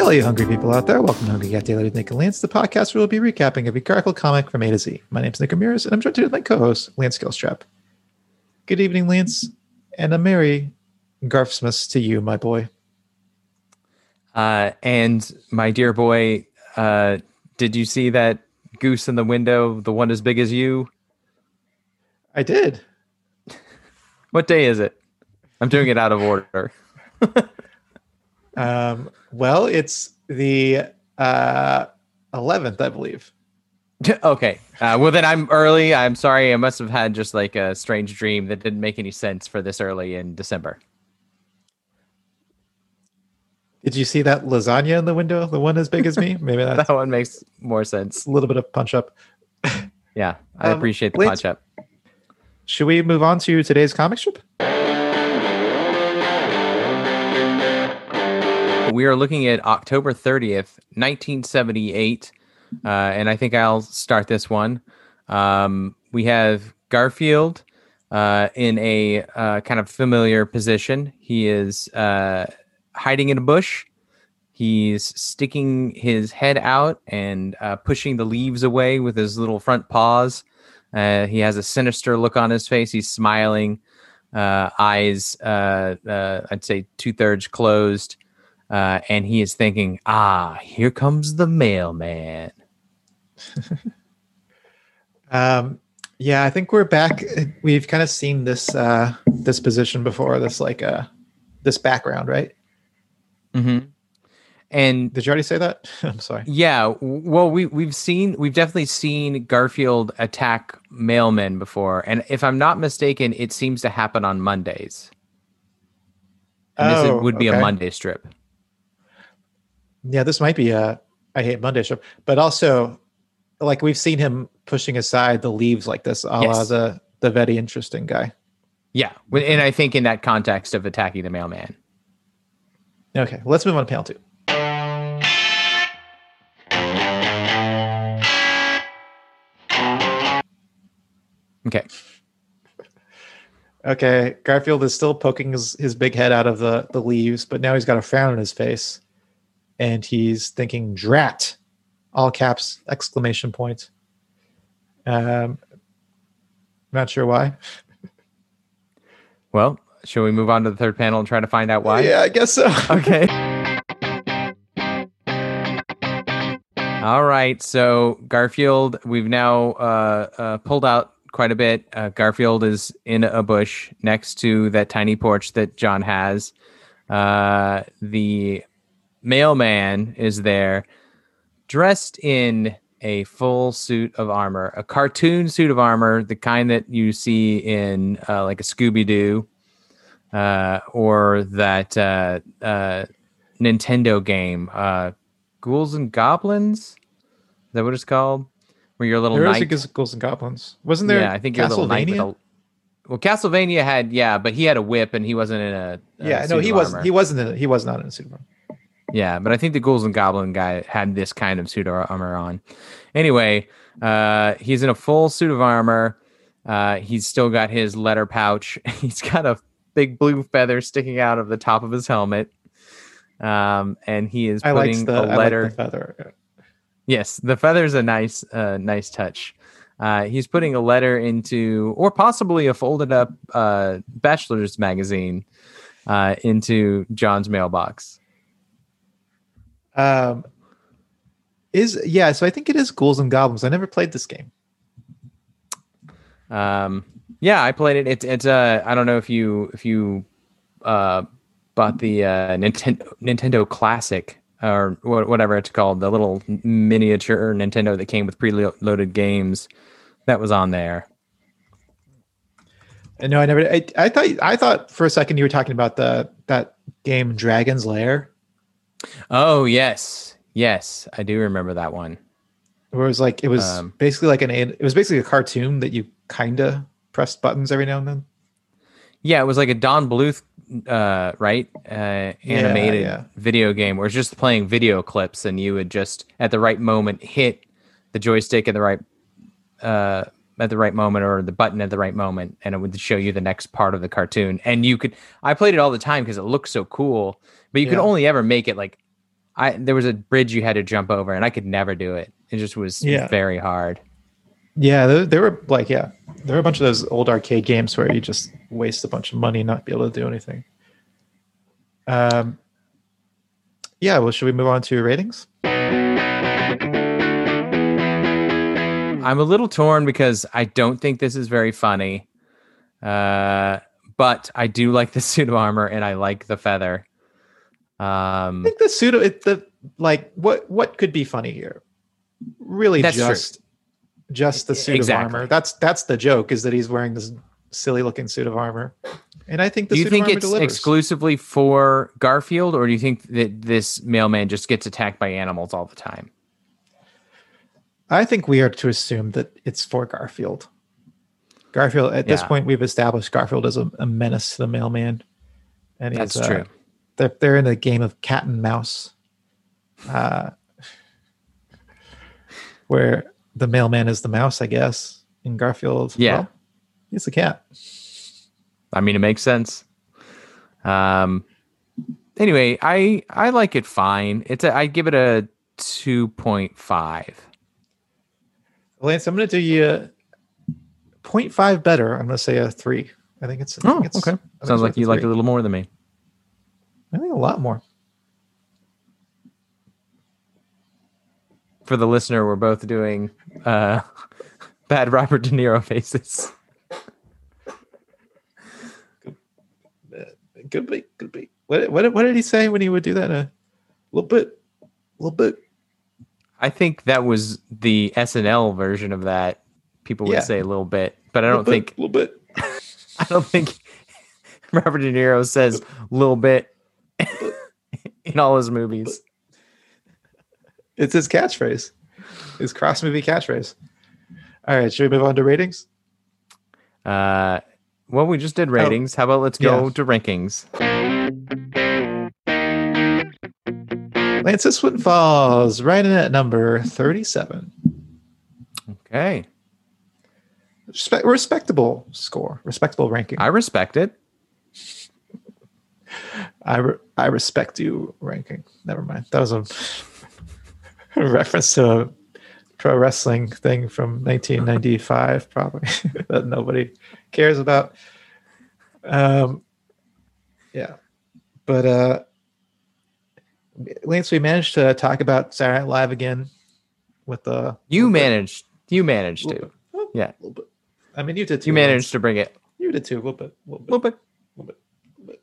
Hello, you hungry people out there. Welcome to Hungry Cat Daily with Nick and Lance, the podcast where we'll be recapping every Garfield comic from A to Z. My name's Nick Ramirez, and I'm joined today with my co-host, Lance Gilstrap. Good evening, Lance, and a merry Garfsmas to you, my boy. Uh, and my dear boy, uh, did you see that goose in the window, the one as big as you? I did. What day is it? I'm doing it out of order. Um, well, it's the uh, 11th, I believe. okay. Uh, well, then I'm early. I'm sorry. I must have had just like a strange dream that didn't make any sense for this early in December. Did you see that lasagna in the window? The one as big as me? Maybe that's that one makes more sense. a little bit of punch up. Yeah, I Um, appreciate the Lance- punch up. Should we move on to today's comic strip? We are looking at October 30th, 1978. Uh, and I think I'll start this one. Um, we have Garfield uh, in a uh, kind of familiar position. He is uh, hiding in a bush. He's sticking his head out and uh, pushing the leaves away with his little front paws. Uh, he has a sinister look on his face. He's smiling, eyes, I'd say two thirds closed. Uh, and he is thinking, ah, here comes the mailman. Um, yeah, I think we're back. We've kind of seen this uh, this position before. This like uh, this background, right? Mm-hmm. And Did you already say that? I'm sorry. yeah, well, we we've seen we've definitely seen Garfield attack mailmen before, and if I'm not mistaken, it seems to happen on Mondays. And this Oh, would be okay. a Monday strip. Yeah, this might be a I hate Monday strip, but also like we've seen him pushing aside the leaves like this, a la Yes. the the very interesting guy. Yeah, and I think in that context of attacking the mailman. Okay, let's move on to panel two. Okay. Okay, Garfield is still poking his, his big head out of the, the leaves, but now he's got a frown on his face. And he's thinking, drat, all caps, exclamation point. Um, not sure why. Well, shall we move on to the third panel and try to find out why? Yeah, I guess so. Okay. All right. So Garfield, we've now uh, uh, pulled out quite a bit. Uh, Garfield is in a bush next to that tiny porch that Jon has. Uh, the mailman is there, dressed in a full suit of armor, a cartoon suit of armor, the kind that you see in uh, like a Scooby Doo uh, or that uh, uh, Nintendo game, uh, Ghouls and Goblins. Is that what it's called? Where you're a little There is knight. a Ghouls and Goblins. Wasn't there? yeah, I think you're a little knight a. Well, Castlevania had yeah, but he had a whip and he wasn't in a. a Yeah, no, he wasn't. armor. He wasn't. In, he was not in a suit of armor. Yeah, but I think the Ghouls and Goblin guy had this kind of suit of armor on. Anyway, uh, he's in a full suit of armor. Uh, he's still got his letter pouch. He's got a big blue feather sticking out of the top of his helmet. Um, and he is putting the, a letter. the feather. Yes, the feather's a nice, uh, nice touch. Uh, he's putting a letter into, or possibly a folded up uh, bachelor's magazine uh, into Jon's mailbox. Um, is yeah. So I think it is Ghouls and Goblins. I never played this game. Um, yeah, I played it. It's it's uh I don't know if you if you uh bought the uh Nintendo Nintendo Classic or wha- whatever it's called, the little miniature Nintendo that came with preloaded games that was on there. And no, I never. I, I thought. I thought for a second you were talking about the that game Dragon's Lair, Oh yes, yes, I do remember that one. where it was like it was Um, basically like an. It was basically a cartoon that you kind of pressed buttons every now and then. Yeah, it was like a Don Bluth, uh, right? Uh, animated yeah. video game where it's just playing video clips, and you would just at the right moment hit the joystick at the right uh, at the right moment or the button at the right moment, and it would show you the next part of the cartoon. And you could, I played it all the time because it looked so cool, but you could only ever make it like I there was a bridge you had to jump over, and I could never do it. It just was Yeah. very hard. Yeah, there, there were like yeah, there were a bunch of those old arcade games where you just waste a bunch of money and not be able to do anything. Um, yeah. Well, should we move on to ratings? I'm a little torn because I don't think this is very funny. Uh, but I do like the suit of armor and I like the feather. I Um, think the pseudo it, the like what what could be funny here? Really, That's true. just just the suit Exactly. of armor. That's that's the joke is that he's wearing this silly looking suit of armor, and I think the do you suit think of armor it's delivers. exclusively for Garfield, or do you think that this mailman just gets attacked by animals all the time? I think we are to assume that it's for Garfield. Garfield at this point we've established Garfield as a, a menace to the mailman, and That's he's, uh, true. They're they're in a game of cat and mouse, uh, where the mailman is the mouse, I guess, in Garfield. Yeah. well, he's the cat. I mean, it makes sense. Um. Anyway, I I like it fine. It's a I give it a two point five. Lance, I'm going to do you a 0.5 better. I'm going to say a three. I think it's. I Oh, think it's- okay. Sounds like you like it a little more than me. I think a lot more. For the listener, we're both doing uh, bad Robert De Niro faces. Could be, could be. What, what, what did he say when he would do that? A little bit, a little bit. I think that was the SNL version of that. People would Yeah. say a little bit, but I don't think a little bit. I don't think Robert De Niro says a little bit in all his movies. It's his catchphrase, his cross movie catchphrase. All right, should we move on to ratings? Uh, well, we just did ratings. How about let's go Oh. Yeah. to rankings? Lance, one falls right in at number 37. Okay, Respe- respectable score, respectable ranking. I respect it. I, re- I respect you ranking. Never mind. That was a, a reference to a pro wrestling thing from 1995, probably that nobody cares about. Um, yeah, but uh, Lance, we managed to talk about Saturday Night Live again with the You little bit- managed. You managed to. Yeah. a little bit. I mean, you did too. You managed to bring it. You did too. A little bit. A little bit. A little bit. little bit, little bit.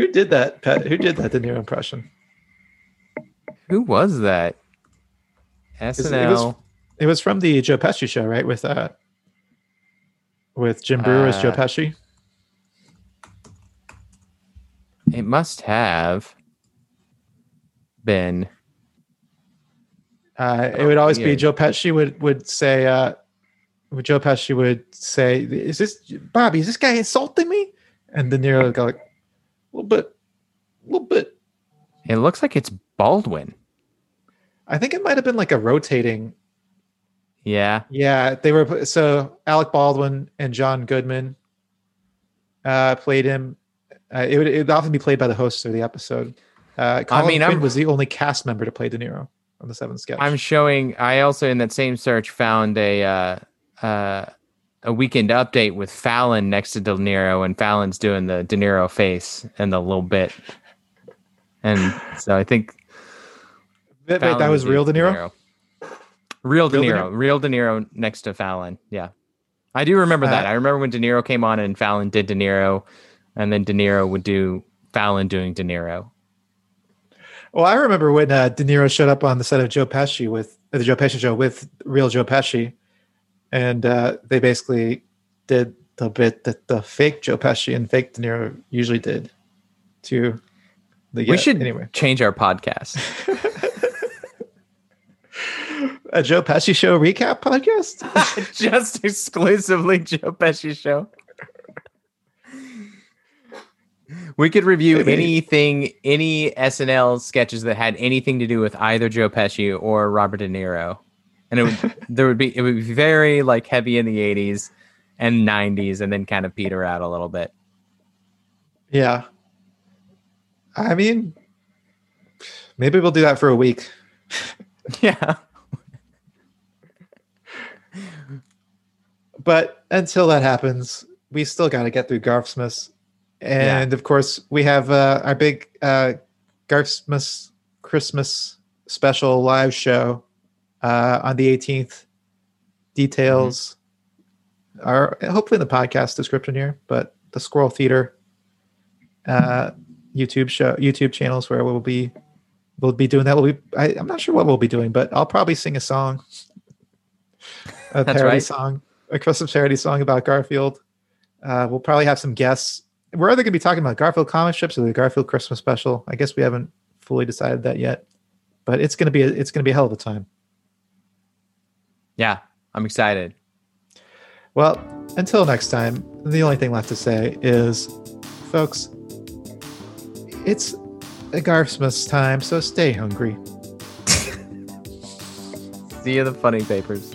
Who did that? Pat? Who did that De Niro impression? Who was that? it was- SNL. It was from the Joe Pesci show, right? With uh, with Jim Breuer as Joe Uh, Pesci. It must have been. Uh, it would always be. Joe Pesci would would say, uh, Joe Pesci would say, "Is this Bobby? Is this guy insulting me?" And De Niro would go like, "A little bit, a little bit." It looks like it's Baldwin. I think it might have been like a rotating Yeah. Yeah, they were so Alec Baldwin and John Goodman uh, played him. Uh, it would it would often be played by the hosts of the episode. Uh, Colin mean, Quinn I'm- was the only cast member to play De Niro on the seventh sketch. I'm showing. I also in that same search found a uh, uh, a weekend update with Fallon next to De Niro, and Fallon's doing the De Niro face and the little bit. And so I think Wait, wait, that was real De Niro. Real De Real De Niro. Real De Niro next to Fallon. Yeah, I do remember that. Uh, I remember when De Niro came on and Fallon did De Niro, and then De Niro would do Fallon doing De Niro. Well, I remember when uh, De Niro showed up on the set of Joe Pesci with uh, the Joe Pesci show with real Joe Pesci, and uh, they basically did the bit that the fake Joe Pesci and fake De Niro usually did to the we yeah, should anyway change our podcast. a Joe Pesci show recap podcast. Just exclusively Joe Pesci show. We could review anything, any SNL sketches that had anything to do with either Joe Pesci or Robert De Niro, and it would there would be it would be very like heavy in the '80s and '90s, and then kind of peter out a little bit. Yeah. I mean, maybe we'll do that for a week. Yeah. But until that happens, we still got to get through Garfsmas. And of course, we have uh, our big uh, Garfsmas Christmas special live show uh, on the 18th. Details are hopefully in the podcast description here, but the Squirrel Theater uh, YouTube show, YouTube channels where we'll be we'll be doing that. We'll be, I, I'm not sure what we'll be doing, but I'll probably sing a song, a parody right. song, a Christmas parody song about Garfield. Uh, we'll probably have some guests. We're either going to be talking about Garfield comic strips or the Garfield Christmas special. I guess we haven't fully decided that yet, but it's going to be a, it's going to be a hell of a time. Yeah. I'm excited. Well, until next time, the only thing left to say is, folks, it's a Garfsmas time, so stay hungry. See you in the funny papers.